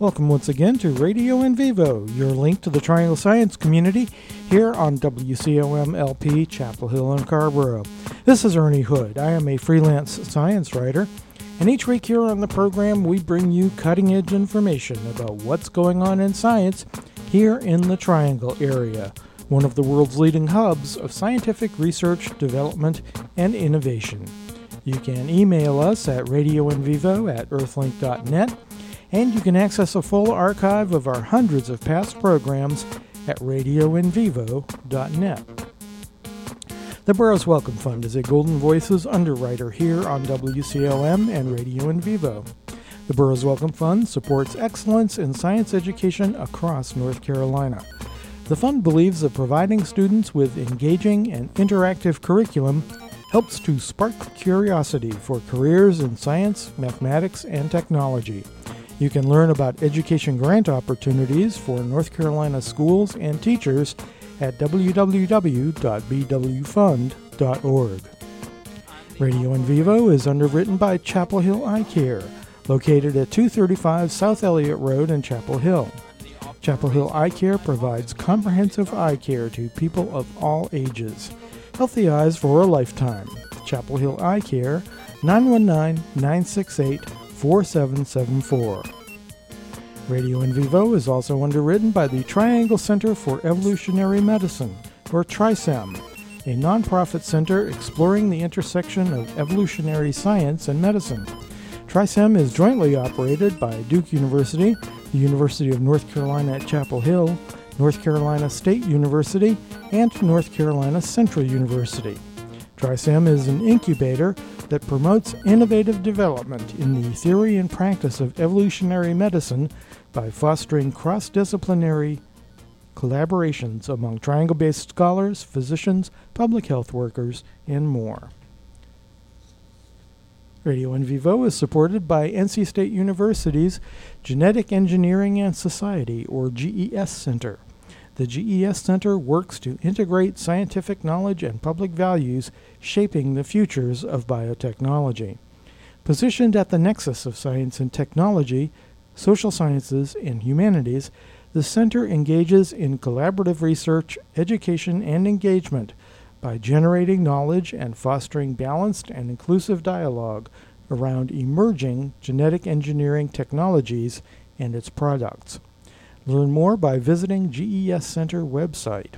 Welcome once again to Radio in Vivo, your link to the Triangle Science community here on WCOM LP Chapel Hill and Carrboro. This is Ernie Hood. I am a freelance science writer, and each week here on the program we bring you cutting edge information about what's going on in science here in the Triangle area, one of the world's leading hubs of scientific research, development, and innovation. You can email us at radioinvivo at earthlink.net and you can access a full archive of our hundreds of past programs at radioinvivo.net. The Borough's Welcome Fund is a Golden Voices underwriter here on WCOM and Radio in Vivo. The Borough's Welcome Fund supports excellence in science education across North Carolina. The fund believes that providing students with engaging and interactive curriculum helps to spark curiosity for careers in science, mathematics, and technology. You can learn about education grant opportunities for North Carolina schools and teachers at www.bwfund.org. Radio in Vivo is underwritten by Chapel Hill Eye Care, located at 235 South Elliott Road in Chapel Hill. Chapel Hill Eye Care provides comprehensive eye care to people of all ages. Healthy eyes for a lifetime. Chapel Hill Eye Care, 919 968 4774. Radio in Vivo is also underwritten by the Triangle Center for Evolutionary Medicine, or TRISEM, a nonprofit center exploring the intersection of evolutionary science and medicine. TRISEM is jointly operated by Duke University, the University of North Carolina at Chapel Hill, North Carolina State University, and North Carolina Central University. TRISEM is an incubator that promotes innovative development in the theory and practice of evolutionary medicine by fostering cross disciplinary collaborations among triangle based scholars, physicians, public health workers, and more. Radio in Vivo is supported by NC State University's Genetic Engineering and Society, or GES Center. The GES Center works to integrate scientific knowledge and public values shaping the futures of biotechnology. Positioned at the nexus of science and technology, social sciences, and humanities, the center engages in collaborative research, education, and engagement by generating knowledge and fostering balanced and inclusive dialogue around emerging genetic engineering technologies and its products. Learn more by visiting GES Center website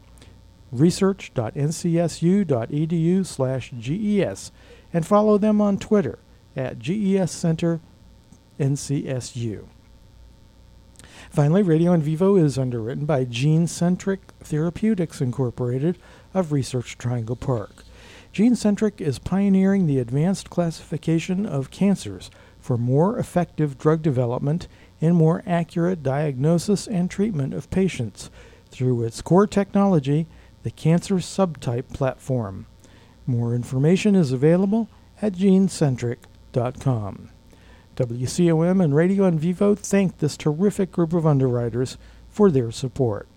research.ncsu.edu slash GES, and follow them on Twitter at GES Center NCSU. Finally, Radio in Vivo is underwritten by Gene Centric Therapeutics Incorporated of Research Triangle Park. Gene Centric is pioneering the advanced classification of cancers for more effective drug development and more accurate diagnosis and treatment of patients through its core technology, the Cancer Subtype Platform. More information is available at genecentric.com. WCOM and Radio in Vivo thank this terrific group of underwriters for their support.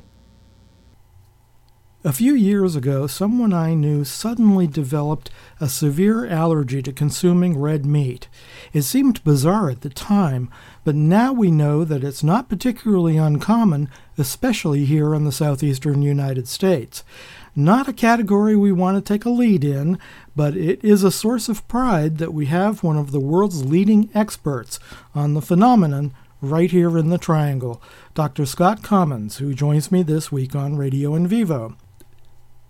A few years ago, someone I knew suddenly developed a severe allergy to consuming red meat. It seemed bizarre at the time, but now we know that it's not particularly uncommon, especially here in the southeastern United States. Not a category we want to take a lead in, but it is a source of pride that we have one of the world's leading experts on the phenomenon right here in the Triangle, Dr. Scott Commons, who joins me this week on Radio in Vivo.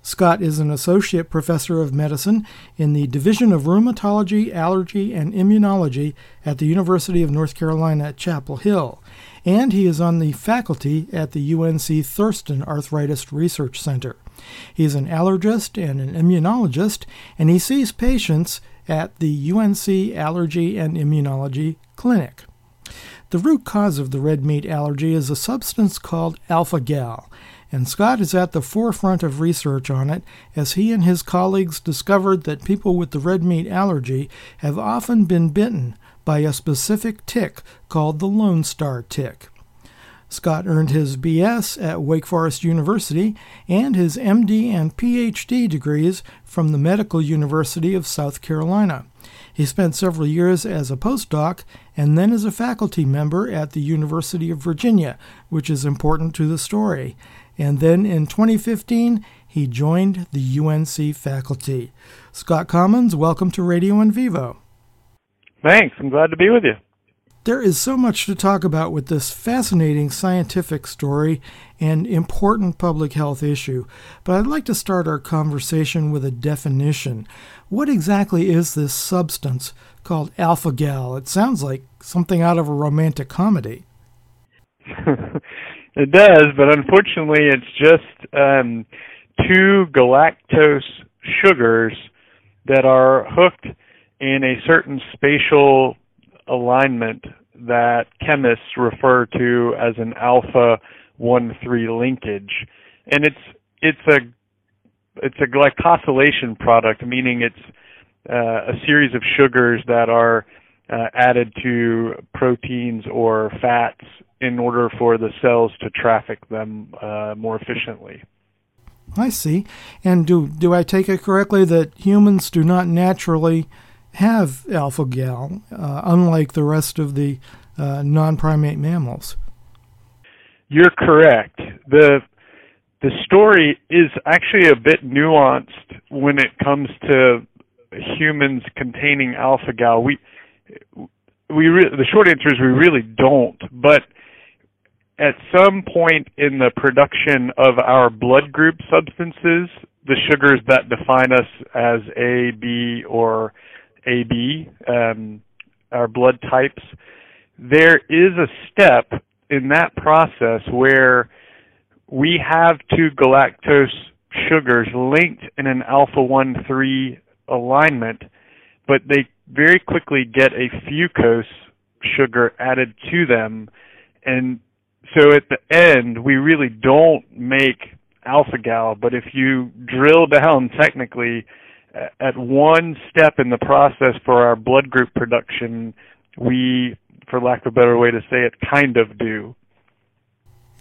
Scott is an associate professor of medicine in the Division of Rheumatology, Allergy, and Immunology at the University of North Carolina at Chapel Hill, and he is on the faculty at the UNC Thurston Arthritis Research Center. He is an allergist and an immunologist, and he sees patients at the UNC Allergy and Immunology Clinic. The root cause of the red meat allergy is a substance called alpha gal and Scott is at the forefront of research on it as he and his colleagues discovered that people with the red meat allergy have often been bitten by a specific tick called the Lone Star tick. Scott earned his BS at Wake Forest University and his MD and PhD degrees from the Medical University of South Carolina. He spent several years as a postdoc and then as a faculty member at the University of Virginia, which is important to the story. And then in 2015, he joined the UNC faculty. Scott Commons, welcome to Radio in Vivo. Thanks. I'm glad to be with you. There is so much to talk about with this fascinating scientific story and important public health issue, but I'd like to start our conversation with a definition. What exactly is this substance called alpha gal? It sounds like something out of a romantic comedy. It does, but unfortunately, it's just um, two galactose sugars that are hooked in a certain spatial alignment that chemists refer to as an alpha 1 3 linkage. And it's it's a it's a glycosylation product meaning it's uh, a series of sugars that are uh, added to proteins or fats in order for the cells to traffic them uh, more efficiently. I see. And do do I take it correctly that humans do not naturally have alpha gal, uh, unlike the rest of the uh, non-primate mammals. You're correct. the The story is actually a bit nuanced when it comes to humans containing alpha gal. We we re- the short answer is we really don't, but at some point in the production of our blood group substances, the sugars that define us as A, B, or AB, um, our blood types, there is a step in that process where we have two galactose sugars linked in an alpha 1 3 alignment, but they very quickly get a fucose sugar added to them. And so at the end, we really don't make alpha gal, but if you drill down technically, at one step in the process for our blood group production, we, for lack of a better way to say it, kind of do.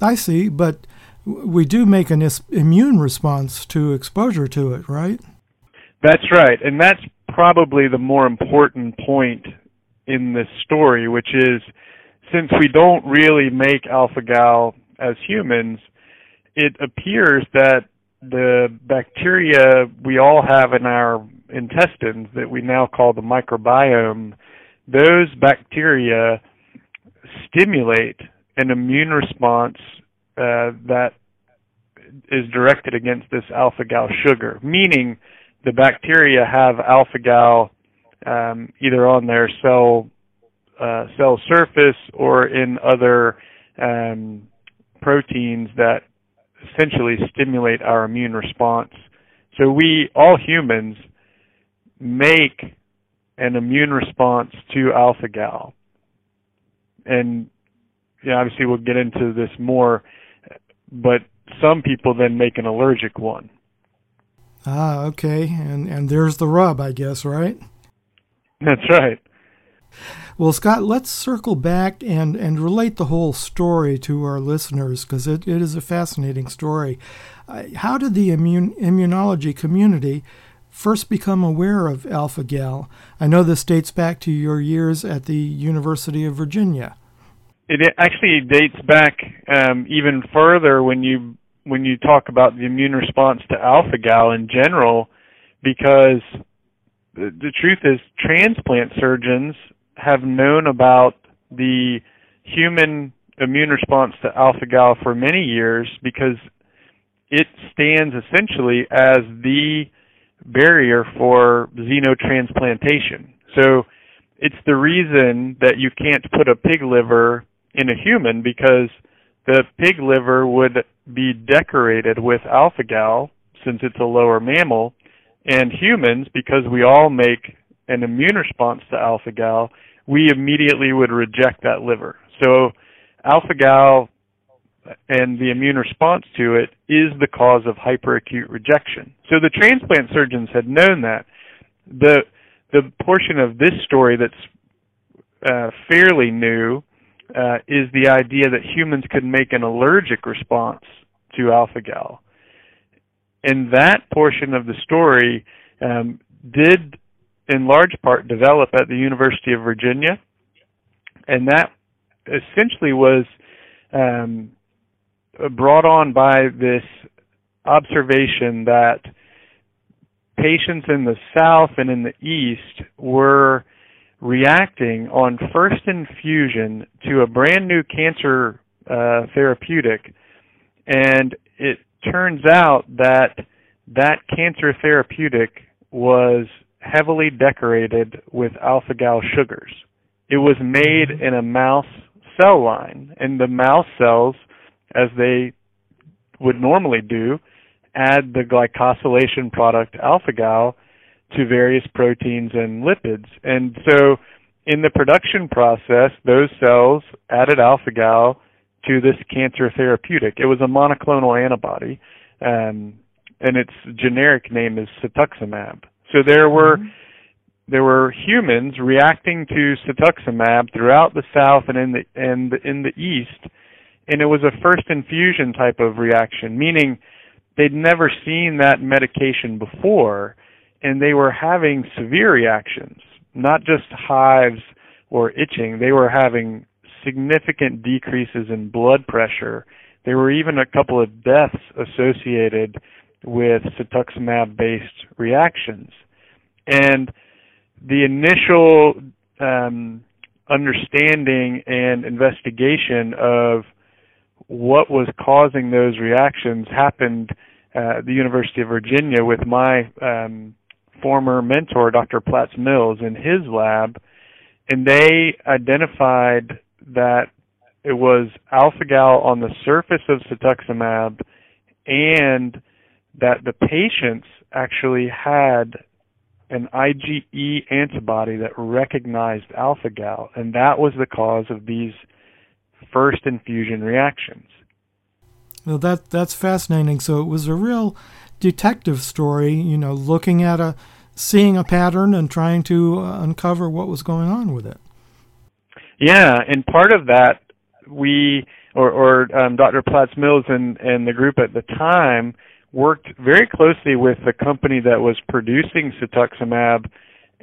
I see, but we do make an immune response to exposure to it, right? That's right, and that's probably the more important point in this story, which is since we don't really make alpha gal as humans, it appears that the bacteria we all have in our intestines that we now call the microbiome, those bacteria stimulate an immune response uh, that is directed against this alpha gal sugar, meaning the bacteria have alpha gal um, either on their cell uh, cell surface or in other um, proteins that essentially stimulate our immune response. So we, all humans, make an immune response to alpha gal. And yeah, obviously we'll get into this more, but some people then make an allergic one. Ah, okay. And and there's the rub, I guess, right? That's right. Well, Scott, let's circle back and, and relate the whole story to our listeners because it, it is a fascinating story. Uh, how did the immune, immunology community first become aware of alpha gal? I know this dates back to your years at the University of Virginia. It actually dates back um, even further when you when you talk about the immune response to alpha gal in general, because the, the truth is transplant surgeons have known about the human immune response to alpha gal for many years because it stands essentially as the barrier for xenotransplantation. So it's the reason that you can't put a pig liver in a human because the pig liver would be decorated with alpha gal since it's a lower mammal and humans because we all make an immune response to alpha gal we immediately would reject that liver. So alpha gal and the immune response to it is the cause of hyperacute rejection. So the transplant surgeons had known that. The the portion of this story that's uh, fairly new uh, is the idea that humans could make an allergic response to alpha gal. And that portion of the story um, did, in large part, develop at the University of Virginia, and that essentially was um, brought on by this observation that patients in the South and in the East were reacting on first infusion to a brand new cancer uh, therapeutic, and it turns out that that cancer therapeutic was heavily decorated with alpha gal sugars. It was made mm-hmm. in a mouse cell line, and the mouse cells, as they would normally do, add the glycosylation product alpha gal to various proteins and lipids. And so in the production process, those cells added alpha gal to this cancer therapeutic. It was a monoclonal antibody, um, and its generic name is cetuximab. So there were mm-hmm. there were humans reacting to cetuximab throughout the South and in the and in the East, and it was a first infusion type of reaction, meaning they'd never seen that medication before and they were having severe reactions, not just hives or itching. They were having significant decreases in blood pressure. There were even a couple of deaths associated with cetuximab based reactions. And the initial um, understanding and investigation of what was causing those reactions happened at the University of Virginia with my um, former mentor, Dr. Platts Mills, in his lab, and they identified that it was alpha gal on the surface of cetuximab and that the patients actually had an IgE antibody that recognized alpha gal, and that was the cause of these first infusion reactions. Well, that that's fascinating. So it was a real detective story, you know, looking at a seeing a pattern and trying to uh, uncover what was going on with it. Yeah, and part of that we or, or um, Dr. Platts Mills and, and the group at the time worked very closely with the company that was producing cetuximab,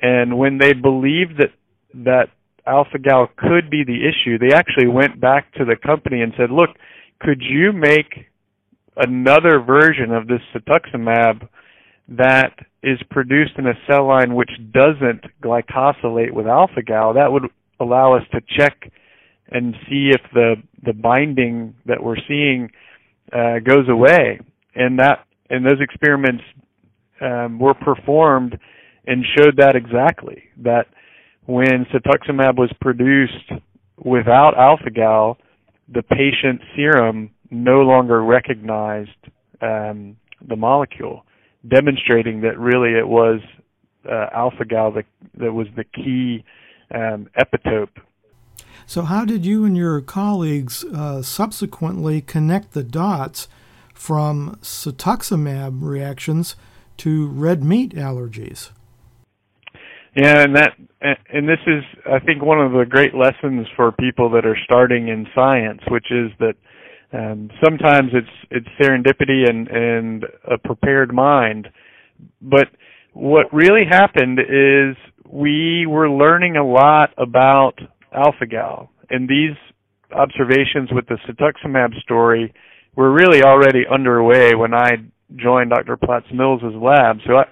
and when they believed that that alpha gal could be the issue, they actually went back to the company and said, "Look, could you make another version of this cetuximab that is produced in a cell line which doesn't glycosylate with alpha gal, that would allow us to check and see if the the binding that we're seeing uh, goes away. And that and those experiments um, were performed and showed that exactly that when cetuximab was produced without alpha gal, the patient serum no longer recognized um, the molecule demonstrating that really it was uh, alpha gal that, that was the key um, epitope. So, how did you and your colleagues uh, subsequently connect the dots from cetuximab reactions to red meat allergies? Yeah, and that and this is I think one of the great lessons for people that are starting in science, which is that um, sometimes it's it's serendipity and and a prepared mind, but what really happened is we were learning a lot about alpha gal, and these observations with the cetuximab story were really already underway when I joined Dr. Platts Mills' lab. So I,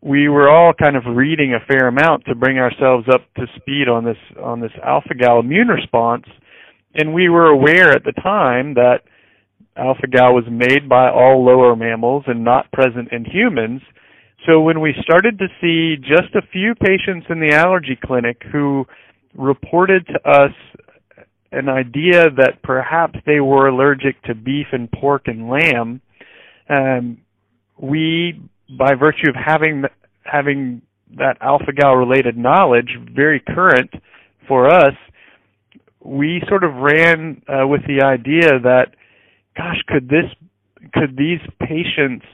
we were all kind of reading a fair amount to bring ourselves up to speed on this on this alpha gal immune response and we were aware at the time that alpha gal was made by all lower mammals and not present in humans. So when we started to see just a few patients in the allergy clinic who reported to us an idea that perhaps they were allergic to beef and pork and lamb, um, we, by virtue of having having that alpha gal related knowledge very current for us, we sort of ran uh, with the idea that, gosh, could this, could these patients'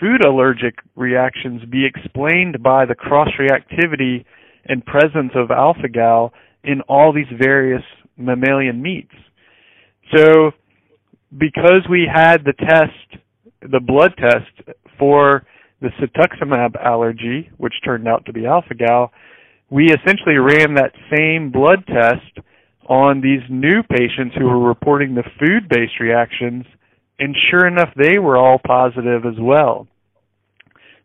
food allergic reactions be explained by the cross reactivity and presence of alpha gal in all these various mammalian meats. So because we had the test, the blood test for the cetuximab allergy, which turned out to be alpha-gal, we essentially ran that same blood test on these new patients who were reporting the food-based reactions, and sure enough, they were all positive as well.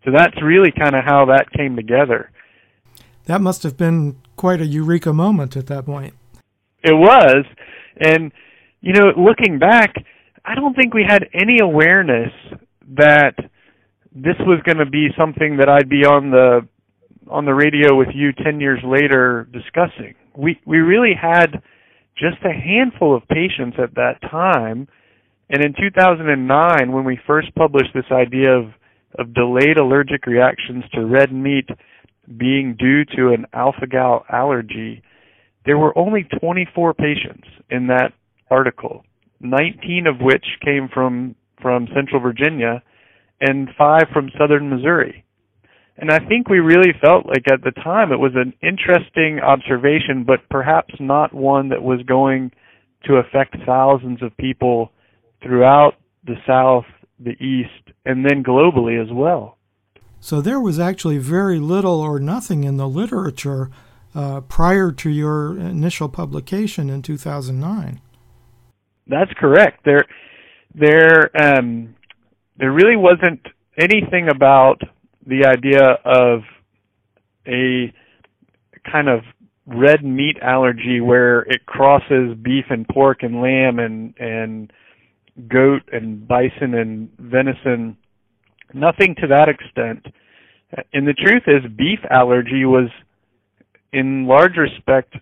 So that's really kind of how that came together. That must have been quite a eureka moment at that point. It was. And, you know, looking back, I don't think we had any awareness that this was going to be something that I'd be on the on the radio with you 10 years later discussing. We we really had just a handful of patients at that time and in 2009 when we first published this idea of of delayed allergic reactions to red meat being due to an alpha-gal allergy, there were only 24 patients in that article, 19 of which came from from Central Virginia and 5 from Southern Missouri. And I think we really felt like at the time it was an interesting observation, but perhaps not one that was going to affect thousands of people throughout the South, the East, and then globally as well. So there was actually very little or nothing in the literature uh, prior to your initial publication in 2009. That's correct. There, there, um, there really wasn't anything about the idea of a kind of red meat allergy where it crosses beef and pork and lamb and and goat and bison and venison. Nothing to that extent. And the truth is beef allergy was in large respect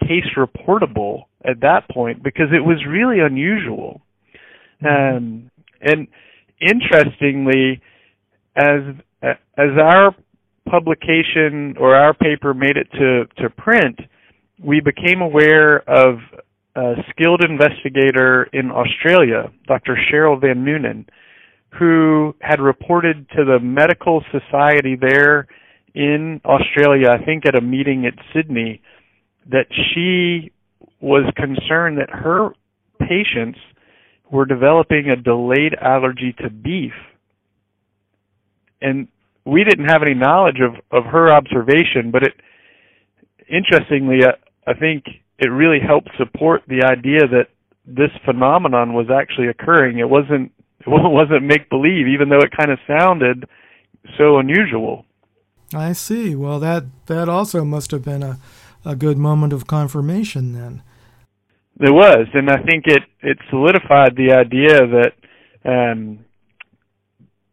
case reportable at that point because it was really unusual. Um, and interestingly as as our publication or our paper made it to, to print, we became aware of a skilled investigator in Australia, Dr. Cheryl Van Nuenen, who had reported to the medical society there in Australia, I think at a meeting at Sydney, that she was concerned that her patients were developing a delayed allergy to beef and we didn't have any knowledge of of her observation, but it interestingly, uh, I think it really helped support the idea that this phenomenon was actually occurring. It wasn't it wasn't make believe, even though it kind of sounded so unusual. I see. Well, that that also must have been a a good moment of confirmation then. There was, and I think it it solidified the idea that um,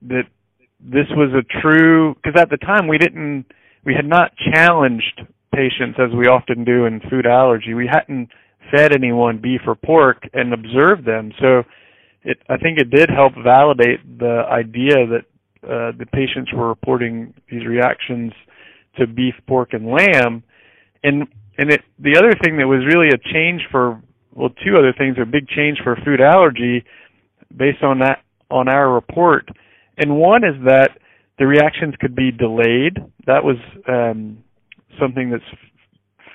that this was a true because at the time we didn't we had not challenged patients as we often do in food allergy. We hadn't fed anyone beef or pork and observed them. So it I think it did help validate the idea that uh, the patients were reporting these reactions to beef, pork, and lamb. And and it the other thing that was really a change for well two other things a big change for food allergy based on that on our report and one is that the reactions could be delayed. That was um, something that's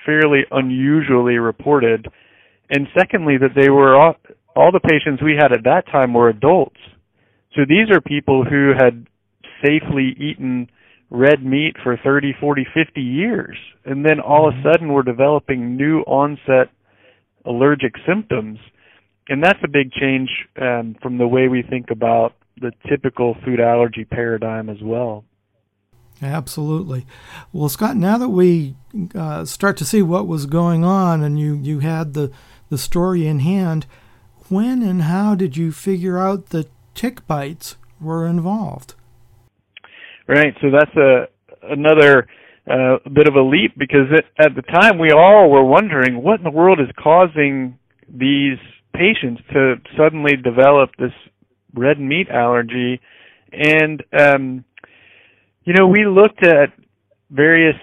fairly unusually reported. And secondly, that they were all, all the patients we had at that time were adults. So these are people who had safely eaten red meat for 30, 40, 50 years. And then all of a mm-hmm. sudden were developing new onset allergic symptoms. And that's a big change um, from the way we think about the typical food allergy paradigm as well. Absolutely. Well, Scott, now that we uh, start to see what was going on and you, you had the, the story in hand, when and how did you figure out that tick bites were involved? Right. So that's a another uh, bit of a leap because it, at the time we all were wondering what in the world is causing these patients to suddenly develop this red meat allergy, and um, you know we looked at various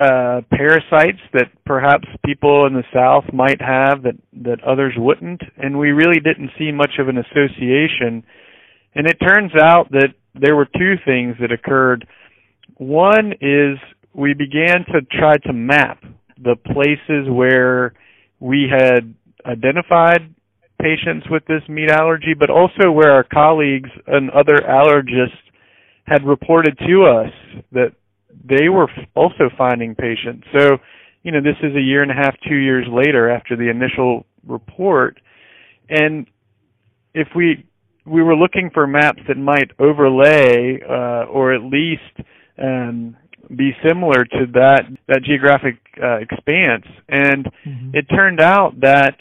uh, parasites that perhaps people in the South might have that that others wouldn't, and we really didn't see much of an association. And it turns out that there were two things that occurred. One is we began to try to map the places where we had identified patients with this meat allergy, but also where our colleagues and other allergists had reported to us that they were also finding patients. So, you know, this is a year and a half, two years later after the initial report, and if we we were looking for maps that might overlay uh, or at least um, be similar to that that geographic uh, expanse, and mm-hmm. it turned out that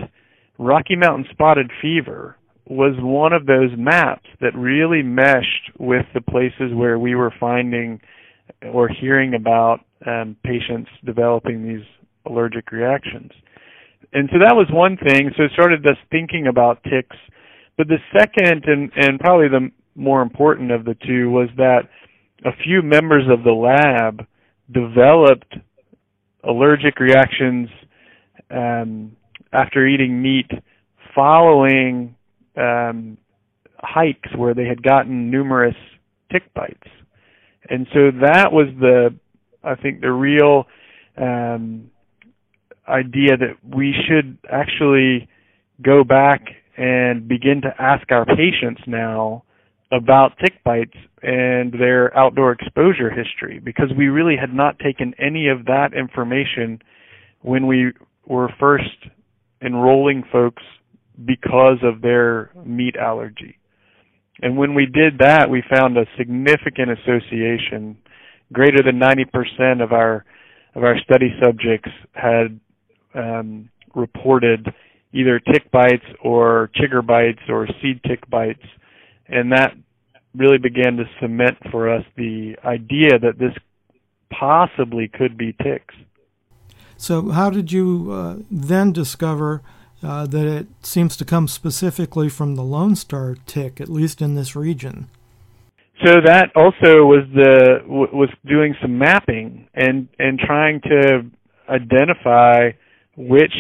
Rocky Mountain spotted fever was one of those maps that really meshed with the places where we were finding or hearing about um, patients developing these allergic reactions. And so that was one thing. So it started us thinking about ticks. But the second and, and probably the more important of the two was that a few members of the lab developed allergic reactions um, after eating meat following um, hikes where they had gotten numerous tick bites. And so that was the, I think, the real um, idea that we should actually go back and begin to ask our patients now about tick bites and their outdoor exposure history because we really had not taken any of that information when we were first enrolling folks because of their meat allergy. And when we did that, we found a significant association. Greater than 90% of our of our study subjects had um, reported either tick bites or chigger bites or seed tick bites, and that really began to cement for us the idea that this possibly could be ticks. So, how did you uh, then discover uh, that it seems to come specifically from the Lone Star tick, at least in this region? So that also was the was doing some mapping and and trying to identify which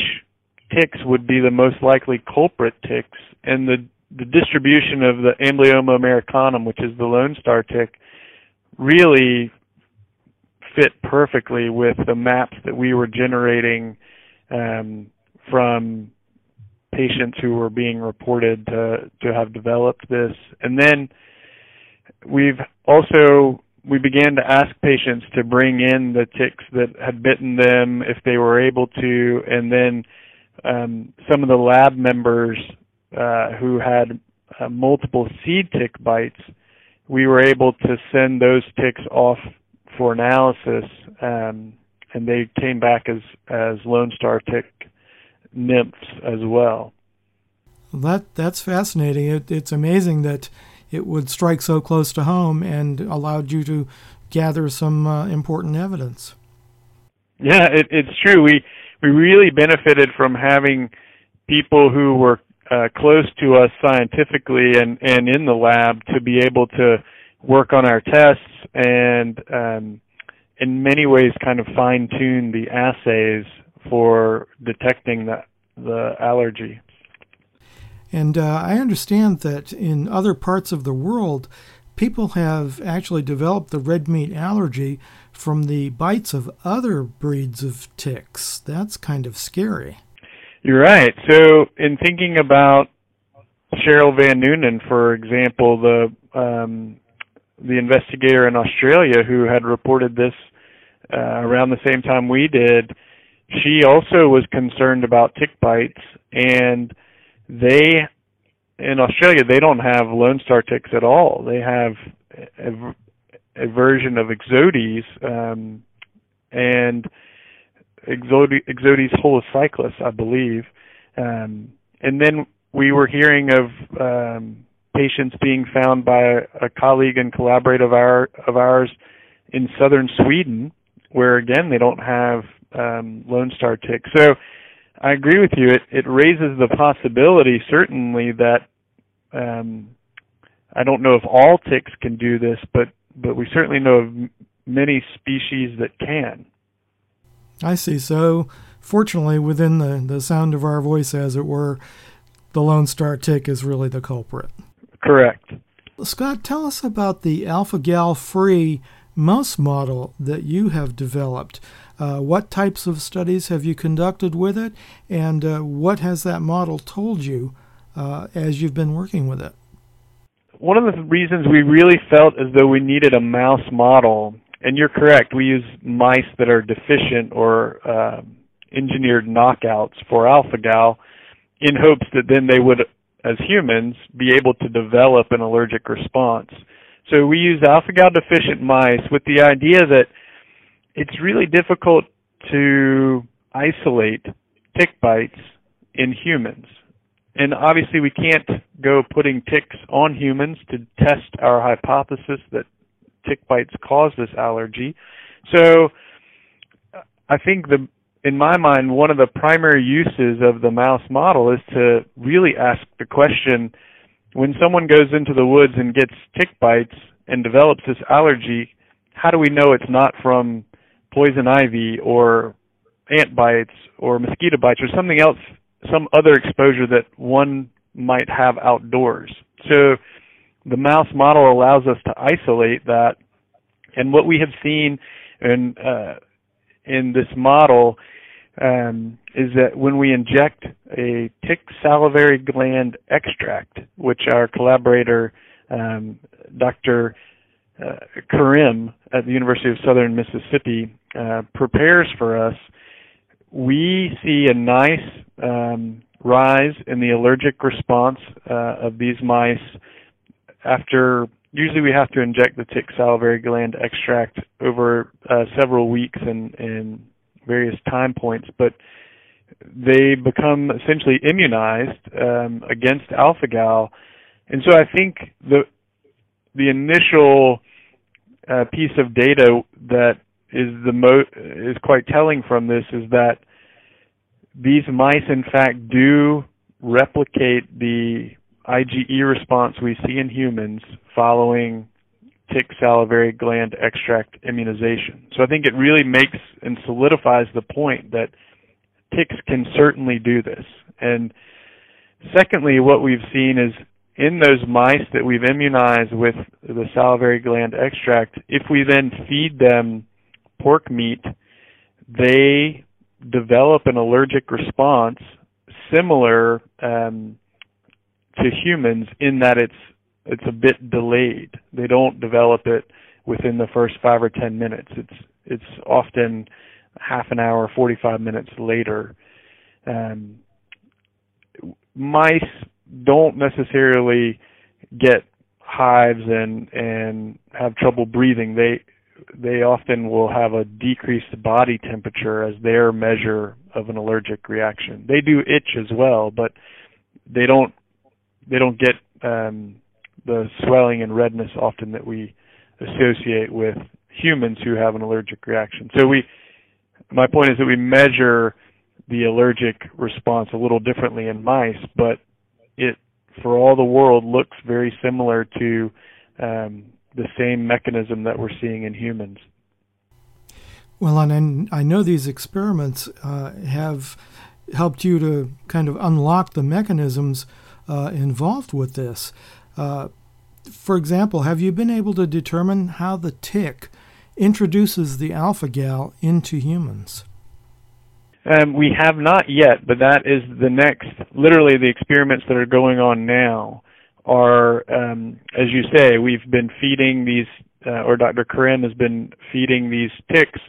ticks would be the most likely culprit ticks, and the the distribution of the Amblyomma americanum, which is the Lone Star tick, really fit perfectly with the maps that we were generating um, from patients who were being reported to to have developed this, and then we've also we began to ask patients to bring in the ticks that had bitten them if they were able to, and then um, some of the lab members uh, who had uh, multiple seed tick bites, we were able to send those ticks off for analysis, um, and they came back as as Lone Star tick nymphs as well. That that's fascinating. It, it's amazing that it would strike so close to home and allowed you to gather some uh, important evidence. Yeah, it, it's true. We we really benefited from having people who were uh, close to us scientifically and and in the lab to be able to work on our tests and um, in many ways kind of fine tune the assays for detecting the the allergy. And uh, I understand that in other parts of the world, people have actually developed the red meat allergy from the bites of other breeds of ticks. That's kind of scary. You're right. So, in thinking about Cheryl Van Noonen, for example, the um, the investigator in Australia who had reported this uh, around the same time we did, she also was concerned about tick bites and they in Australia they don't have Lone Star ticks at all. They have a, a version of Ixodes um, and Ixodes holocyclus, I believe. Um, and then we were hearing of um, patients being found by a, colleague and collaborator of, our, of ours in southern Sweden, where again they don't have um, Lone Star ticks. So I agree with you. It it raises the possibility certainly that um, I don't know if all ticks can do this, but but we certainly know of many species that can. I see. So fortunately, within the the sound of our voice, as it were, the Lone Star tick is really the culprit. Correct. Scott, tell us about the alpha gal free mouse model that you have developed. Uh, what types of studies have you conducted with it, and uh, what has that model told you uh, as you've been working with it? One of the reasons we really felt as though we needed a mouse model, and you're correct, we use mice that are deficient or uh, engineered knockouts for alpha gal in hopes that then they would, as humans, be able to develop an allergic response. So we use alpha gal deficient mice with the idea that it's really difficult to isolate tick bites in humans. And obviously we can't go putting ticks on humans to test our hypothesis that tick bites cause this allergy. So I think the in my mind one of the primary uses of the mouse model is to really ask the question when someone goes into the woods and gets tick bites and develops this allergy, how do we know it's not from poison ivy or ant bites or mosquito bites or something else, some other exposure that one might have outdoors. So the mouse model allows us to isolate that. And what we have seen in uh, in this model um, is that when we inject a tick salivary gland extract, which our collaborator um, Dr. Uh, Karim at the University of Southern Mississippi uh, prepares for us, we see a nice um, rise in the allergic response uh, of these mice after usually we have to inject the tick salivary gland extract over uh, several weeks and, and various time points, but they become essentially immunized um, against alpha gal. And so I think the the initial uh, piece of data that is the mo- is quite telling from this is that these mice in fact do replicate the IgE response we see in humans following tick salivary gland extract immunization. So I think it really makes and solidifies the point that ticks can certainly do this. And secondly, what we've seen is in those mice that we've immunized with the salivary gland extract, if we then feed them pork meat, they develop an allergic response similar um, to humans in that it's it's a bit delayed. They don't develop it within the first five or ten minutes. It's it's often half an hour, forty five minutes later. Um, mice don't necessarily get hives and and have trouble breathing. They they often will have a decreased body temperature as their measure of an allergic reaction. They do itch as well, but they don't they don't get um, the swelling and redness often that we associate with humans who have an allergic reaction. So we my point is that we measure the allergic response a little differently in mice, but it for all the world looks very similar to um, the same mechanism that we're seeing in humans. Well, and I know these experiments uh, have helped you to kind of unlock the mechanisms uh, involved with this. Uh, for example, have you been able to determine how the tick introduces the alpha gal into humans? Um, we have not yet, but that is the next. Literally, the experiments that are going on now are, um, as you say, we've been feeding these, uh, or Dr. Karim has been feeding these ticks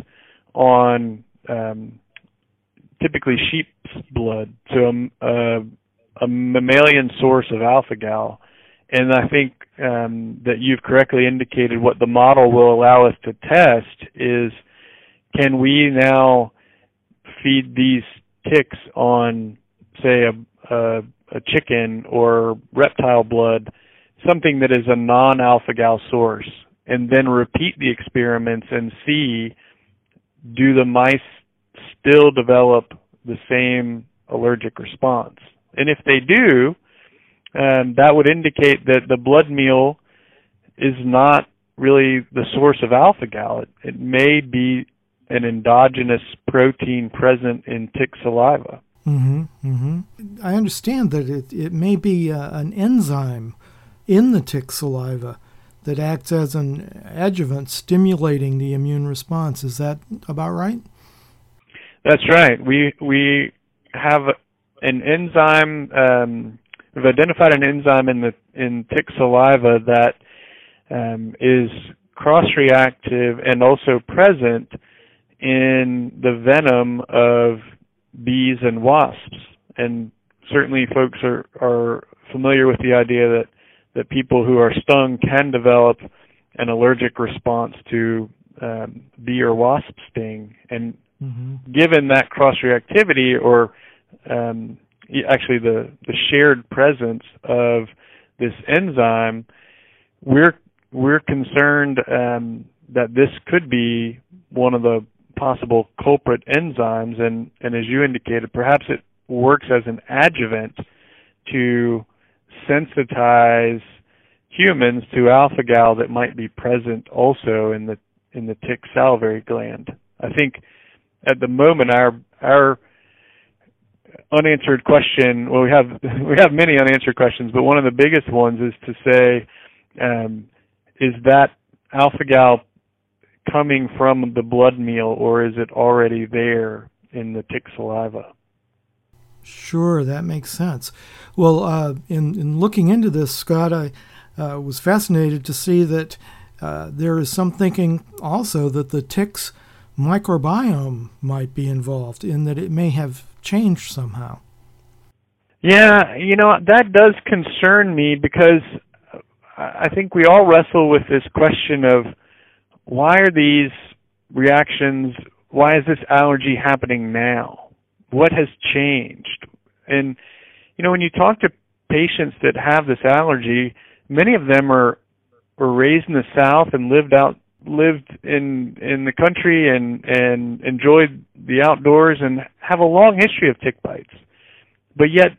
on um, typically sheep's blood, so um, uh, a mammalian source of alpha gal. And I think um, that you've correctly indicated what the model will allow us to test is can we now feed these ticks on, say, a, a, a chicken or reptile blood, something that is a non-alpha gal source, and then repeat the experiments and see do the mice still develop the same allergic response. And if they do, um, that would indicate that the blood meal is not really the source of alpha gal. It, it may be an endogenous protein present in tick saliva. Mm-hmm, mm-hmm. I understand that it, it may be uh, an enzyme in the tick saliva that acts as an adjuvant stimulating the immune response. Is that about right? That's right. We we have an enzyme. Um, we've identified an enzyme in the in tick saliva that um, is cross-reactive and also present in the venom of bees and wasps. And certainly, folks are are familiar with the idea that that people who are stung can develop an allergic response to um, bee or wasp sting. And mm-hmm. given that cross reactivity, or um, actually the the shared presence of this enzyme, we're we're concerned um, that this could be one of the possible culprit enzymes, and and as you indicated, perhaps it works as an adjuvant to sensitize humans to alpha gal that might be present also in the in the tick salivary gland. I think at the moment our our unanswered question well we have we have many unanswered questions but one of the biggest ones is to say um, is that alpha gal coming from the blood meal or is it already there in the tick saliva Sure, that makes sense. Well, uh, in in looking into this, Scott, I uh, was fascinated to see that uh, there is some thinking also that the tick's microbiome might be involved in that it may have changed somehow. Yeah, you know that does concern me because I think we all wrestle with this question of why are these reactions? Why is this allergy happening now? what has changed? And you know, when you talk to patients that have this allergy, many of them are were raised in the South and lived out lived in in the country and and enjoyed the outdoors and have a long history of tick bites. But yet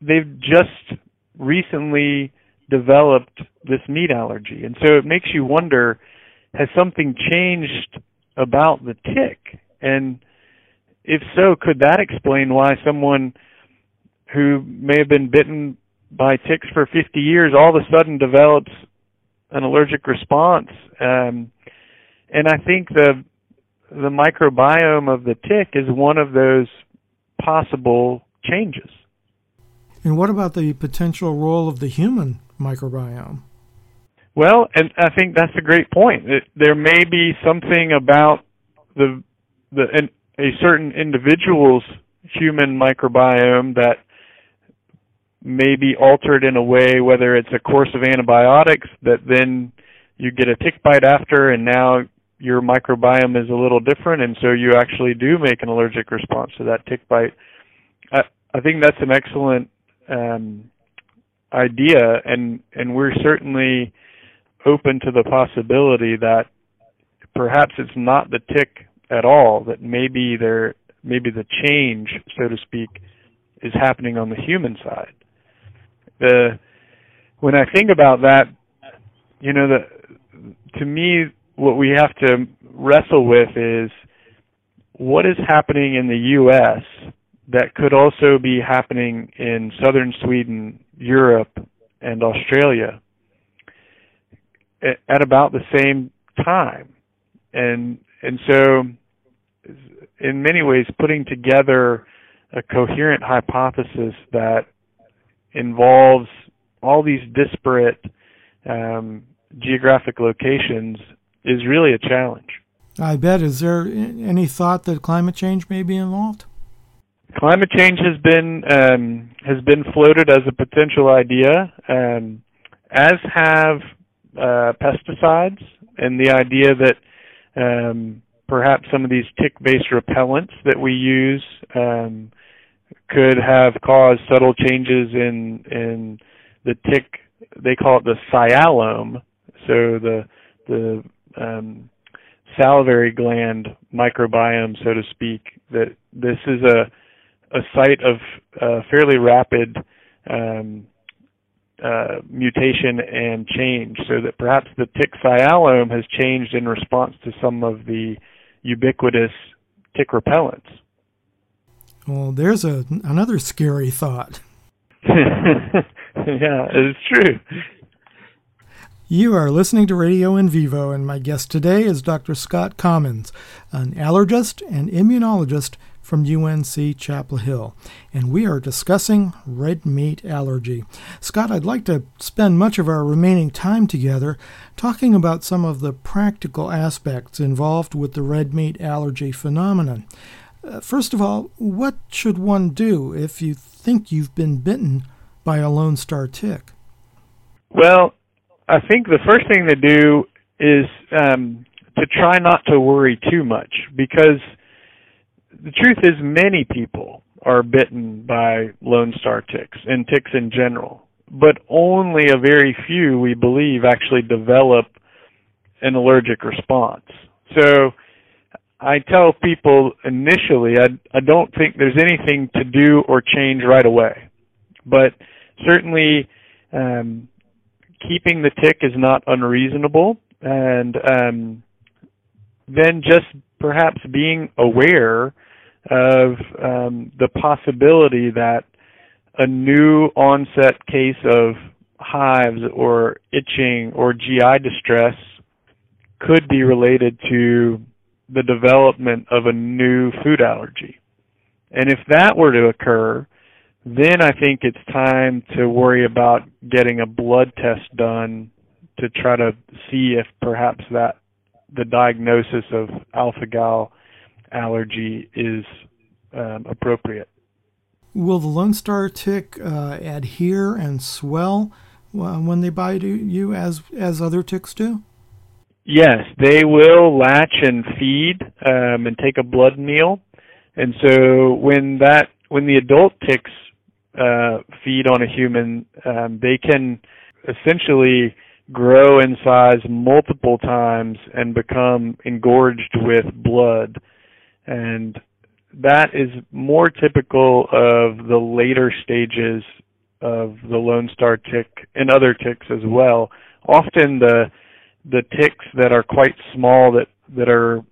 they've just recently developed this meat allergy. And so it makes you wonder has something changed about the tick? And if so, could that explain why someone who may have been bitten by ticks for 50 years all of a sudden develops an allergic response? Um, and I think the the microbiome of the tick is one of those possible changes. And what about the potential role of the human microbiome? Well, and I think that's a great point. It, there may be something about the the and a certain individual's human microbiome that may be altered in a way, whether it's a course of antibiotics that then you get a tick bite after, and now your microbiome is a little different, and so you actually do make an allergic response to that tick bite. I, I think that's an excellent um, idea, and and we're certainly open to the possibility that perhaps it's not the tick at all that maybe there maybe the change, so to speak, is happening on the human side. The when I think about that, you know, the to me what we have to wrestle with is what is happening in the U.S. that could also be happening in southern Sweden, Europe, and Australia at about the same time. And and so in many ways putting together a coherent hypothesis that involves all these disparate um, geographic locations is really a challenge. I bet. Is there any thought that climate change may be involved? Climate change has been um, has been floated as a potential idea, um, as have uh, pesticides, and the idea that um, perhaps some of these tick-based repellents that we use um, could have caused subtle changes in in the tick. They call it the sialome, so the the um, salivary gland microbiome, so to speak. That this is a a site of uh, fairly rapid um, uh, mutation and change, so that perhaps the tick sialome has changed in response to some of the ubiquitous tick repellents. Well, there's a another scary thought. yeah, it's true. You are listening to Radio in Vivo, and my guest today is Dr. Scott Commins, an allergist and immunologist from UNC Chapel Hill, and we are discussing red meat allergy. Scott, I'd like to spend much of our remaining time together talking about some of the practical aspects involved with the red meat allergy phenomenon. Uh, first of all, what should one do if you think you've been bitten by a Lone Star tick? Well, I think the first thing to do is um, to try not to worry too much because the truth is many people are bitten by lone star ticks and ticks in general, but only a very few we believe actually develop an allergic response. So I tell people initially I I don't think there's anything to do or change right away. But certainly um keeping the tick is not unreasonable and um then just perhaps being aware of um, the possibility that a new onset case of hives or itching or GI distress could be related to the development of a new food allergy. And if that were to occur, then I think it's time to worry about getting a blood test done to try to see if perhaps that the diagnosis of alpha gal allergy is um, appropriate. Will the Lone Star tick uh, adhere and swell uh, when they bite you, as as other ticks do? Yes, they will latch and feed um, and take a blood meal, and so when that when the adult ticks uh, feed on a human, um, they can essentially grow in size multiple times and become engorged with blood. And that is more typical of the later stages of the Lone Star tick and other ticks as well. Often the the ticks that are quite small that that are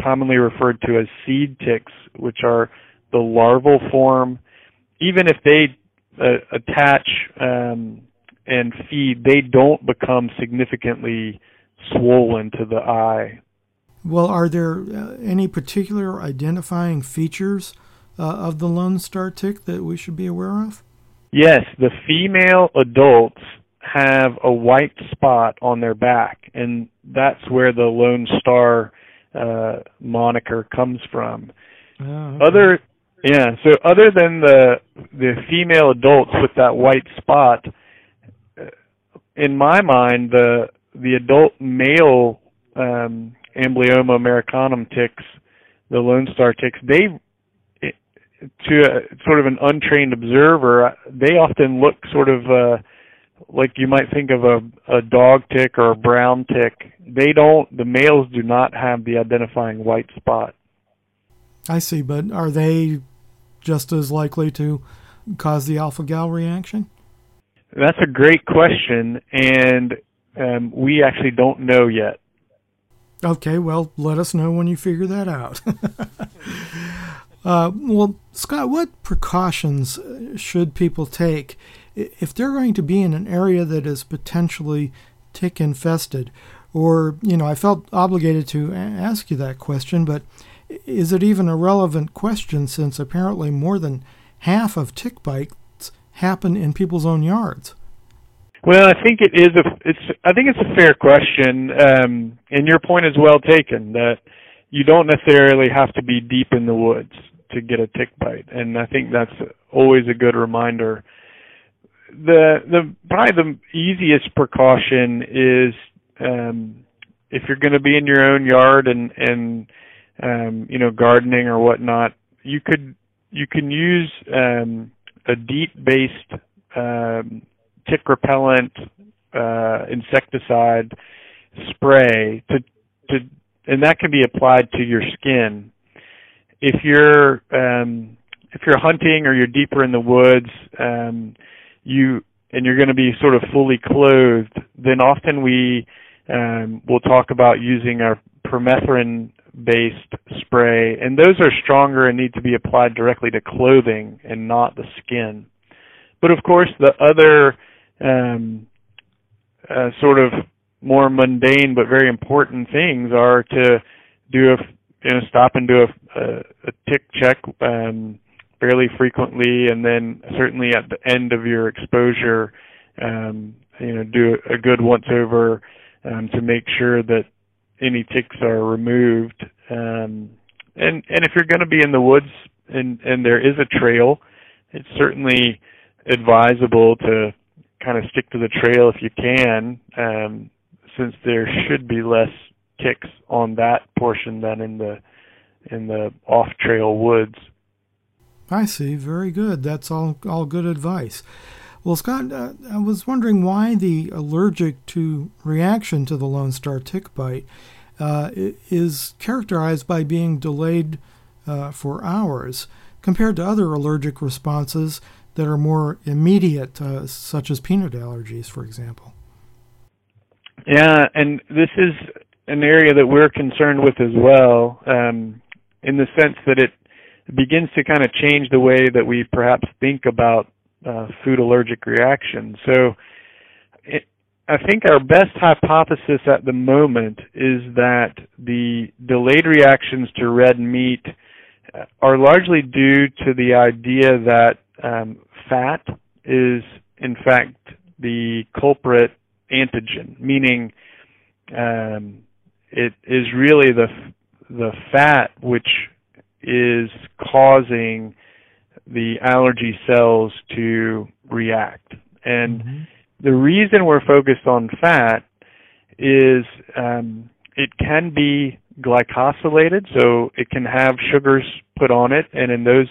commonly referred to as seed ticks, which are the larval form, even if they uh, attach um, and feed, they don't become significantly swollen to the eye. Well, are there uh, any particular identifying features uh, of the Lone Star tick that we should be aware of? Yes, the female adults have a white spot on their back, and that's where the Lone Star uh, moniker comes from. Oh, okay. Other, yeah. So other than the the female adults with that white spot, in my mind, the the adult male um, Amblyomma americanum ticks, the Lone Star ticks, they to a, sort of an untrained observer, they often look sort of uh, like you might think of a, a dog tick or a brown tick. They don't. The males do not have the identifying white spot. I see, but are they just as likely to cause the alpha gal reaction? That's a great question, and um, we actually don't know yet. Okay, well, let us know when you figure that out. uh, well, Scott, what precautions uh, should people take if they're going to be in an area that is potentially tick infested? Or, you know, I felt obligated to ask you that question, but is it even a relevant question since apparently more than half of tick bites happen in people's own yards? Well, I think it is a it's I think it's a fair question, um, and your point is well taken that you don't necessarily have to be deep in the woods to get a tick bite, and I think that's always a good reminder. The the probably the easiest precaution is um, if you're going to be in your own yard and and um, you know gardening or whatnot, you could you can use um, a DEET based um, tick repellent uh, insecticide spray to to and that can be applied to your skin. If you're um, if you're hunting or you're deeper in the woods, um, you and you're going to be sort of fully clothed, then often we um, will talk about using our permethrin based spray, and those are stronger and need to be applied directly to clothing and not the skin. But of course, the other um, uh, sort of more mundane but very important things are to do a you know stop and do a, a, a tick check um, fairly frequently, and then certainly at the end of your exposure, um, you know, do a good once over um, to make sure that any ticks are removed. Um, and and if you're going to be in the woods and and there is a trail, it's certainly advisable to kind of stick to the trail if you can, um, since there should be less ticks on that portion than in the in the off trail woods. I see. Very good. That's all all good advice. Well, Scott, uh, I was wondering why the allergic to reaction to the Lone Star tick bite uh, is characterized by being delayed uh, for hours compared to other allergic responses that are more immediate, uh, such as peanut allergies, for example. Yeah, and this is an area that we're concerned with as well, um, in the sense that it begins to kind of change the way that we perhaps think about uh, food allergic reaction. So, it, I think our best hypothesis at the moment is that the delayed reactions to red meat uh, are largely due to the idea that um, fat is, in fact, the culprit antigen, meaning um, it is really the the fat which is causing the allergy cells to react. And mm-hmm. the reason we're focused on fat is um, it can be glycosylated, so it can have sugars put on it, and in those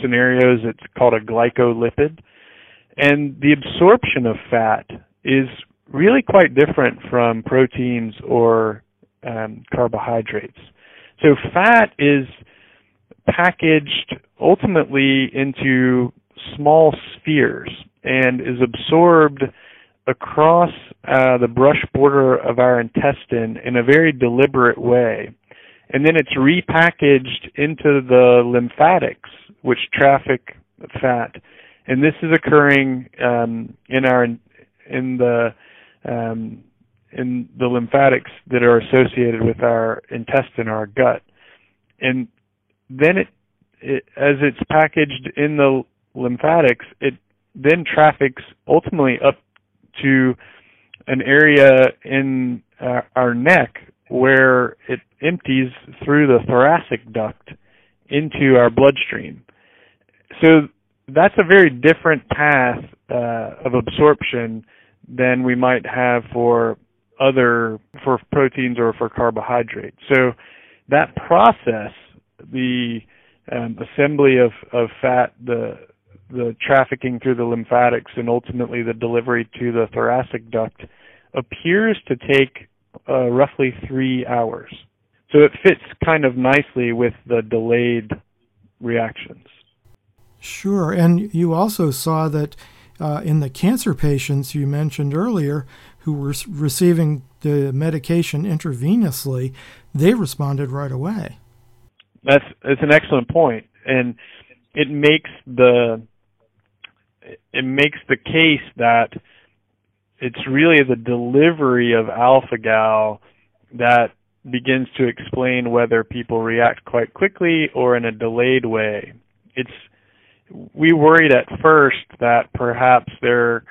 scenarios, it's called a glycolipid. And the absorption of fat is really quite different from proteins or um, carbohydrates. So fat is packaged ultimately into small spheres and is absorbed across uh, the brush border of our intestine in a very deliberate way. And then it's repackaged into the lymphatics, which traffic fat. And this is occurring um, in our in the um, in the lymphatics that are associated with our intestine, our gut. And then it, it as it's packaged in the lymphatics, it then traffics ultimately up to an area in uh, our neck where it empties through the thoracic duct into our bloodstream. So that's a very different path uh, of absorption than we might have for other for proteins or for carbohydrates. So that process, the um, assembly of, of fat, the the trafficking through the lymphatics, and ultimately the delivery to the thoracic duct, appears to take uh, roughly three hours. So it fits kind of nicely with the delayed reactions. Sure, and you also saw that uh, in the cancer patients you mentioned earlier who were receiving the medication intravenously, they responded right away. That's that's an excellent point, and it makes the it makes the case that it's really the delivery of alpha gal that begins to explain whether people react quite quickly or in a delayed way. It's we worried at first that perhaps there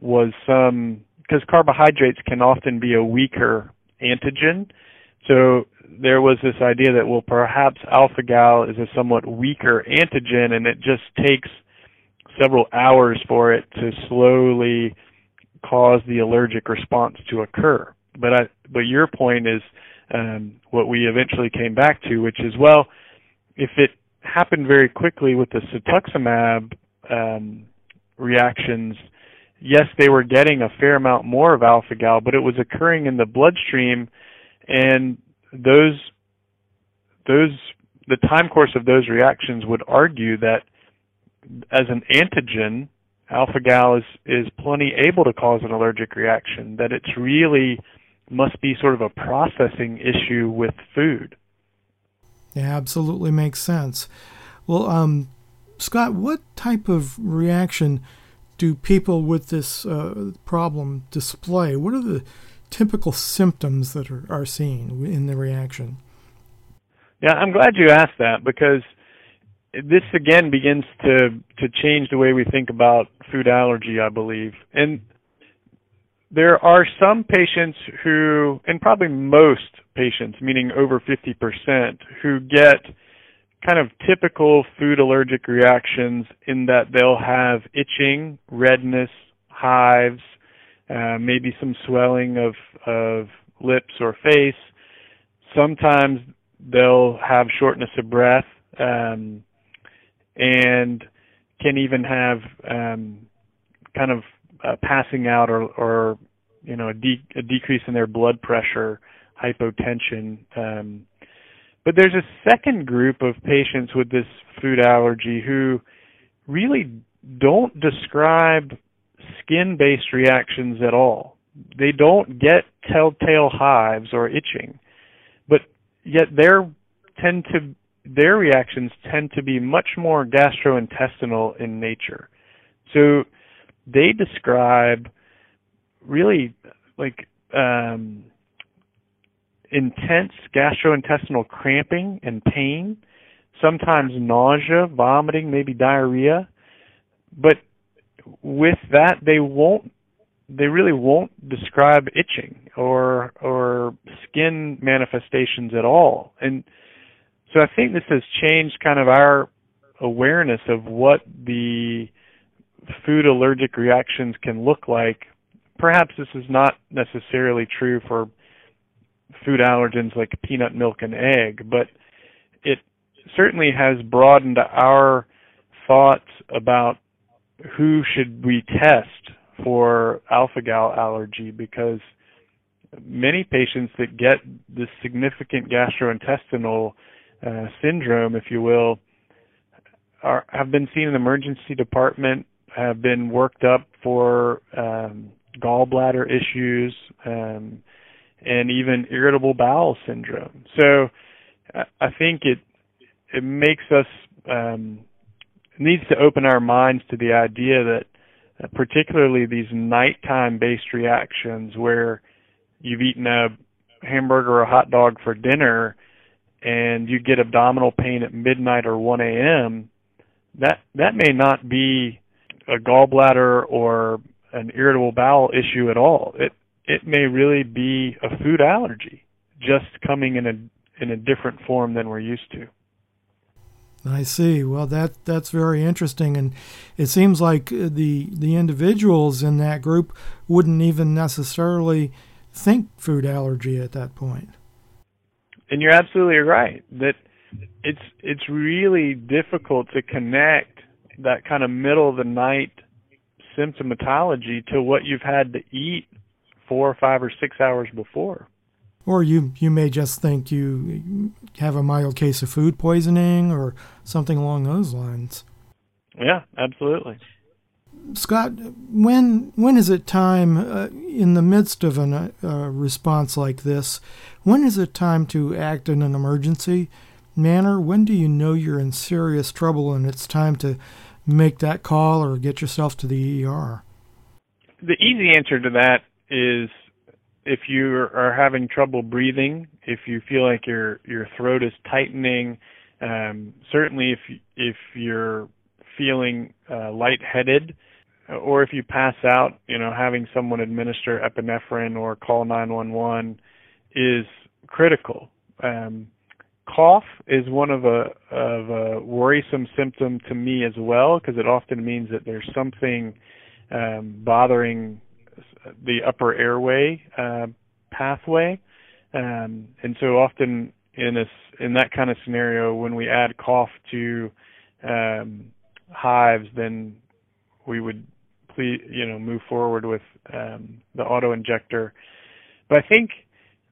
was some because carbohydrates can often be a weaker antigen. So there was this idea that well perhaps alpha gal is a somewhat weaker antigen and it just takes several hours for it to slowly cause the allergic response to occur. But I, but your point is um, what we eventually came back to, which is well, if it happened very quickly with the cetuximab um, reactions. Yes, they were getting a fair amount more of alpha gal, but it was occurring in the bloodstream, and those those the time course of those reactions would argue that as an antigen, alpha gal is is plenty able to cause an allergic reaction. That it's really must be sort of a processing issue with food. Yeah, absolutely makes sense. Well, um, Scott, what type of reaction do people with this uh, problem display? What are the typical symptoms that are, are seen in the reaction? Yeah, I'm glad you asked that because this again begins to to change the way we think about food allergy, I believe. And there are some patients who, and probably most patients, meaning over 50%, who get kind of typical food allergic reactions in that they'll have itching, redness, hives, uh, maybe some swelling of, of lips or face. Sometimes they'll have shortness of breath um, and can even have um, kind of uh, passing out or, or you know a, de- a decrease in their blood pressure, hypotension. Um, but there's a second group of patients with this food allergy who really don't describe skin-based reactions at all. They don't get telltale hives or itching, but yet their tend to their reactions tend to be much more gastrointestinal in nature. So they describe really like um, intense gastrointestinal cramping and pain, sometimes nausea, vomiting, maybe diarrhea. But with that, they won't they really won't describe itching or or skin manifestations at all. And so I think this has changed kind of our awareness of what the food allergic reactions can look like. Perhaps this is not necessarily true for food allergens like peanut milk and egg, but it certainly has broadened our thoughts about who should we test for alpha gal allergy because many patients that get this significant gastrointestinal uh, syndrome, if you will, are have been seen in the emergency department, have been worked up for um, gallbladder issues, um, and even irritable bowel syndrome. So I think it it makes us um, needs to open our minds to the idea that uh, particularly these nighttime based reactions where you've eaten a hamburger or a hot dog for dinner and you get abdominal pain at midnight or 1 a.m. that that may not be a gallbladder or an irritable bowel issue at all. It it may really be a food allergy, just coming in a in a different form than we're used to. I see. Well, that that's very interesting, and it seems like uh, the the individuals in that group wouldn't even necessarily think food allergy at that point. And you're absolutely right that it's it's really difficult to connect that kind of middle of the night symptomatology to what you've had to eat four or five or six hours before. Or you, you may just think you have a mild case of food poisoning or something along those lines. Yeah, absolutely. Scott, when when is it time uh, in the midst of a uh, response like this? When is it time to act in an emergency manner? When do you know you're in serious trouble and it's time to make that call or get yourself to the ER? The easy answer to that is if you are having trouble breathing, if you feel like your your throat is tightening, um, certainly if if you're feeling uh, lightheaded, or if you pass out, you know, having someone administer epinephrine or call 911 is critical. Um, cough is one of a of a worrisome symptom to me as well because it often means that there's something um, bothering the upper airway uh, pathway, um, and so often in a in that kind of scenario, when we add cough to um, hives, then we would please you know move forward with um, the auto injector. But I think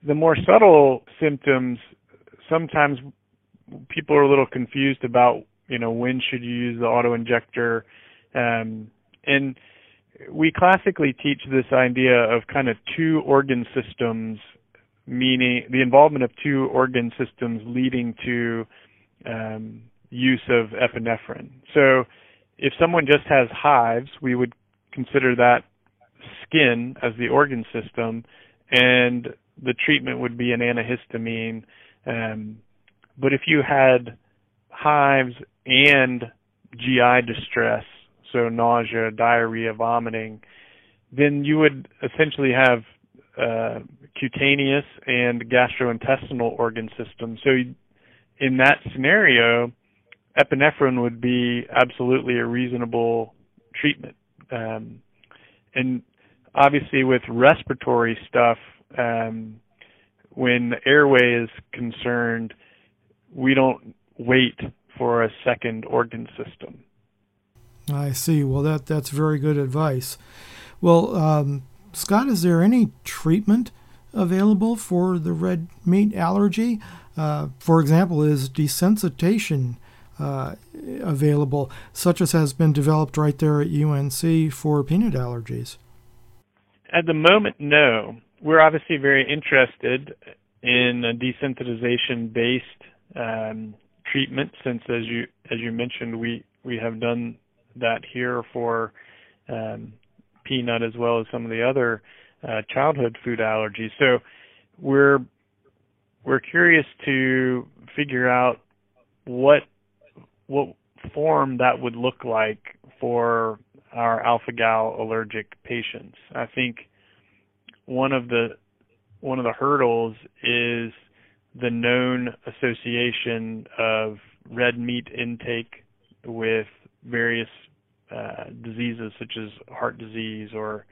the more subtle symptoms sometimes people are a little confused about you know when should you use the auto injector um, and we classically teach this idea of kind of two organ systems meaning the involvement of two organ systems leading to um, use of epinephrine. So if someone just has hives we would consider that skin as the organ system and the treatment would be an antihistamine um, But if you had hives and GI distress, so nausea, diarrhea, vomiting, then you would essentially have uh, cutaneous and gastrointestinal organ system. So in that scenario, epinephrine would be absolutely a reasonable treatment. Um, and obviously with respiratory stuff, um, when the airway is concerned, we don't wait for a second organ system. I see. Well, that that's very good advice. Well, um, Scott, is there any treatment available for the red meat allergy? Uh, for example, is desensitization uh, available, such as has been developed right there at UNC for peanut allergies? At the moment, no. We're obviously very interested in a desensitization-based um, treatment, since as you as you mentioned, we we have done that here for um, peanut as well as some of the other uh, childhood food allergies. So we're we're curious to figure out what what form that would look like for our alpha gal allergic patients. I think one of the one of the hurdles is the known association of red meat intake with various uh, diseases such as heart disease or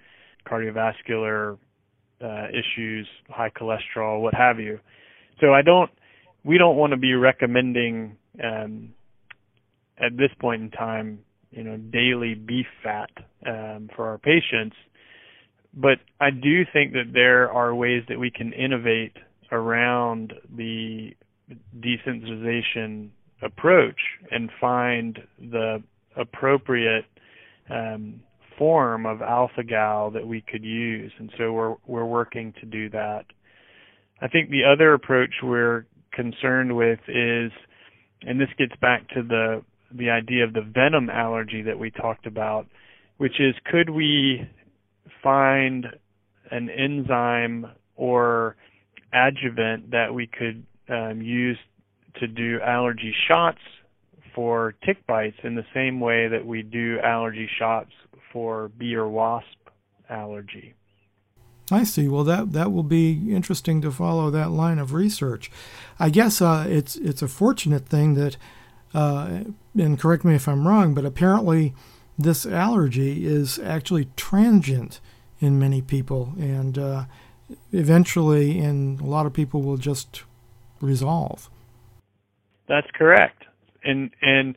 cardiovascular uh, issues, high cholesterol, what have you. So I don't, we don't want to be recommending um, at this point in time, you know, daily beef fat um, for our patients. But I do think that there are ways that we can innovate around the desensitization approach and find the appropriate um, form of alpha gal that we could use, and so we're we're working to do that. I think the other approach we're concerned with is, and this gets back to the the idea of the venom allergy that we talked about, which is could we find an enzyme or adjuvant that we could um, use to do allergy shots for tick bites in the same way that we do allergy shots for bee or wasp allergy. I see. Well, that that will be interesting to follow that line of research. I guess uh, it's it's a fortunate thing that, uh, and correct me if I'm wrong, but apparently this allergy is actually transient in many people, and uh, eventually, in a lot of people, will just resolve. That's correct and and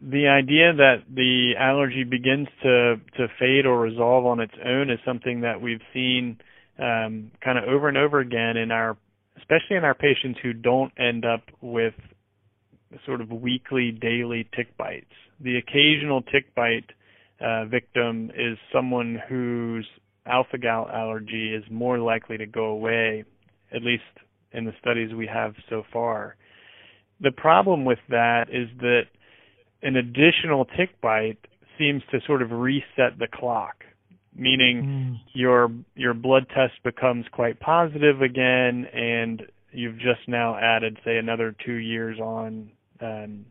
the idea that the allergy begins to to fade or resolve on its own is something that we've seen um, kind of over and over again in our especially in our patients who don't end up with sort of weekly daily tick bites. The occasional tick bite uh, victim is someone whose alpha gal allergy is more likely to go away at least in the studies we have so far the problem with that is that an additional tick bite seems to sort of reset the clock meaning mm. your your blood test becomes quite positive again and you've just now added say another 2 years on um,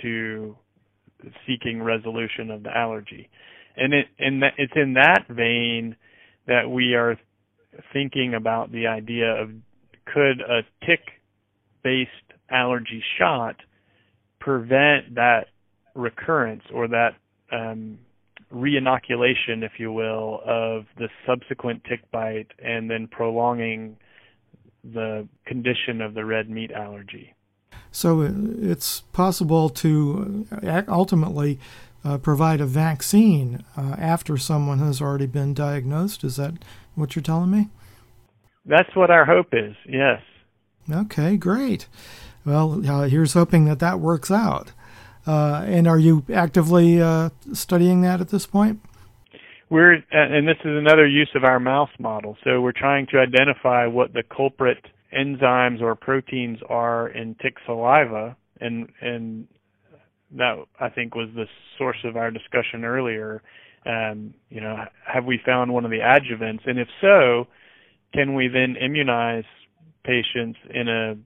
to seeking resolution of the allergy and it and that, it's in that vein that we are thinking about the idea of could a tick based allergy shot prevent that recurrence or that um, reinoculation, if you will, of the subsequent tick bite and then prolonging the condition of the red meat allergy. So uh, it's possible to uh, ultimately uh, provide a vaccine uh, after someone has already been diagnosed. Is that what you're telling me? That's what our hope is, yes. Okay, great. Well, uh, here's hoping that that works out. Uh, and are you actively uh, studying that at this point? We're, and this is another use of our mouse model. So we're trying to identify what the culprit enzymes or proteins are in tick saliva, and and that I think was the source of our discussion earlier. Um, you know, have we found one of the adjuvants, and if so, can we then immunize patients in a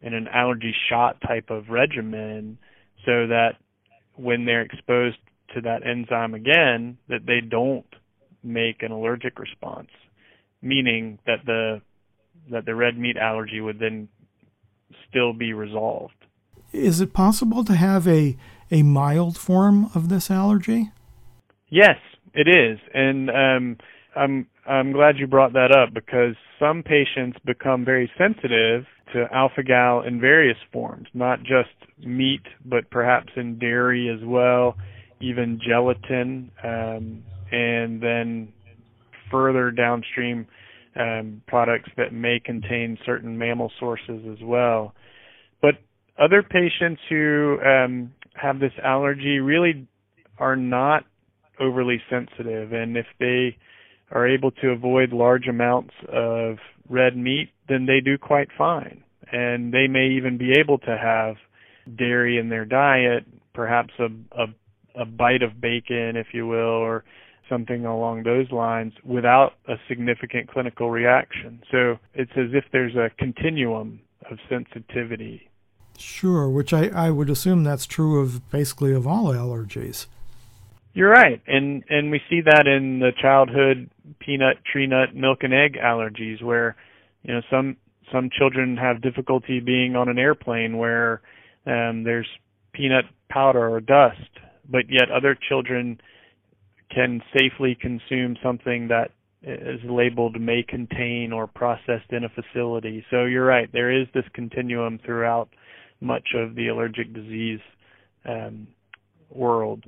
in an allergy shot type of regimen so that when they're exposed to that enzyme again that they don't make an allergic response meaning that the that the red meat allergy would then still be resolved. Is it possible to have a a mild form of this allergy? Yes it is. And um i'm i'm glad you brought that up because some patients become very sensitive to alpha gal in various forms, not just meat, but perhaps in dairy as well, even gelatin, um, and then further downstream um, products that may contain certain mammal sources as well. But other patients who um, have this allergy really are not overly sensitive, and if they are able to avoid large amounts of red meat, then they do quite fine. And they may even be able to have dairy in their diet, perhaps a, a, a bite of bacon, if you will, or something along those lines without a significant clinical reaction. So it's as if there's a continuum of sensitivity. Sure, which I, I would assume that's true of basically of all allergies. You're right, and and we see that in the childhood peanut, tree nut, milk, and egg allergies, where you know some some children have difficulty being on an airplane where um, there's peanut powder or dust, but yet other children can safely consume something that is labeled may contain or processed in a facility. So you're right, there is this continuum throughout much of the allergic disease um, world.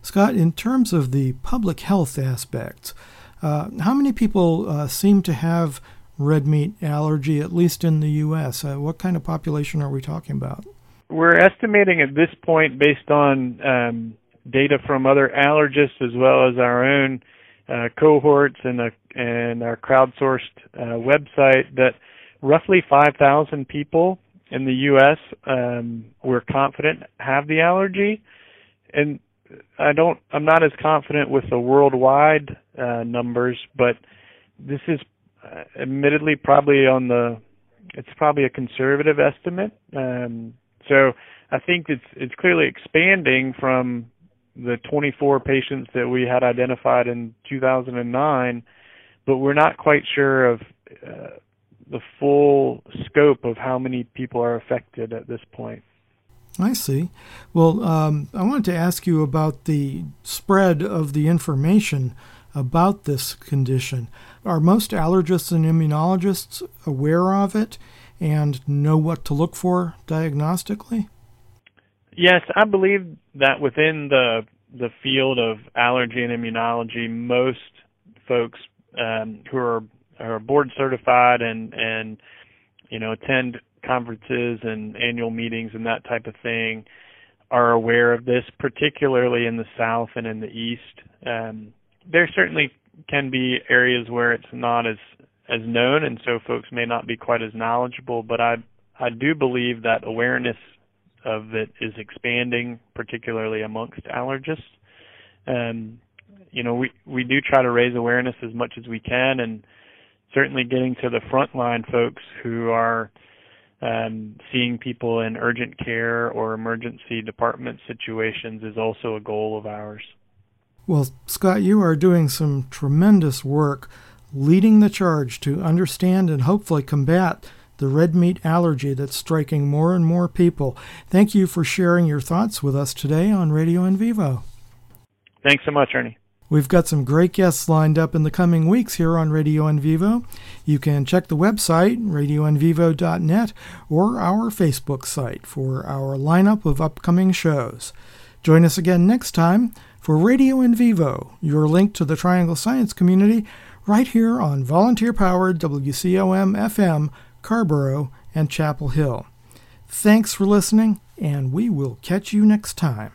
Scott, in terms of the public health aspects, uh, how many people uh, seem to have red meat allergy, at least in the U.S.? Uh, what kind of population are we talking about? We're estimating at this point, based on um, data from other allergists as well as our own uh, cohorts and, a, and our crowdsourced uh, website, that roughly 5,000 people in the U.S. Um, we're confident have the allergy, and I don't. I'm not as confident with the worldwide uh, numbers, but this is uh, admittedly probably on the. It's probably a conservative estimate. Um, so I think it's it's clearly expanding from the 24 patients that we had identified in 2009, but we're not quite sure of uh, the full scope of how many people are affected at this point. I see. Well, um, I wanted to ask you about the spread of the information about this condition. Are most allergists and immunologists aware of it and know what to look for diagnostically? Yes, I believe that within the the field of allergy and immunology, most folks um, who are are board certified and and you know attend conferences and annual meetings and that type of thing are aware of this, particularly in the South and in the East. Um, there certainly can be areas where it's not as as known, and so folks may not be quite as knowledgeable. But I I do believe that awareness of it is expanding, particularly amongst allergists. And you know, we we do try to raise awareness as much as we can, and certainly getting to the frontline folks who are um, seeing people in urgent care or emergency department situations is also a goal of ours. Well, Scott, you are doing some tremendous work leading the charge to understand and hopefully combat the red meat allergy that's striking more and more people. Thank you for sharing your thoughts with us today on Radio in Vivo. Thanks so much, Ernie. We've got some great guests lined up in the coming weeks here on Radio in Vivo. You can check the website, radioinvivo.net, or our Facebook site for our lineup of upcoming shows. Join us again next time for Radio in Vivo, your link to the Triangle Science community, right here on volunteer powered WCOM FM, Carrboro, and Chapel Hill. Thanks for listening, and we will catch you next time.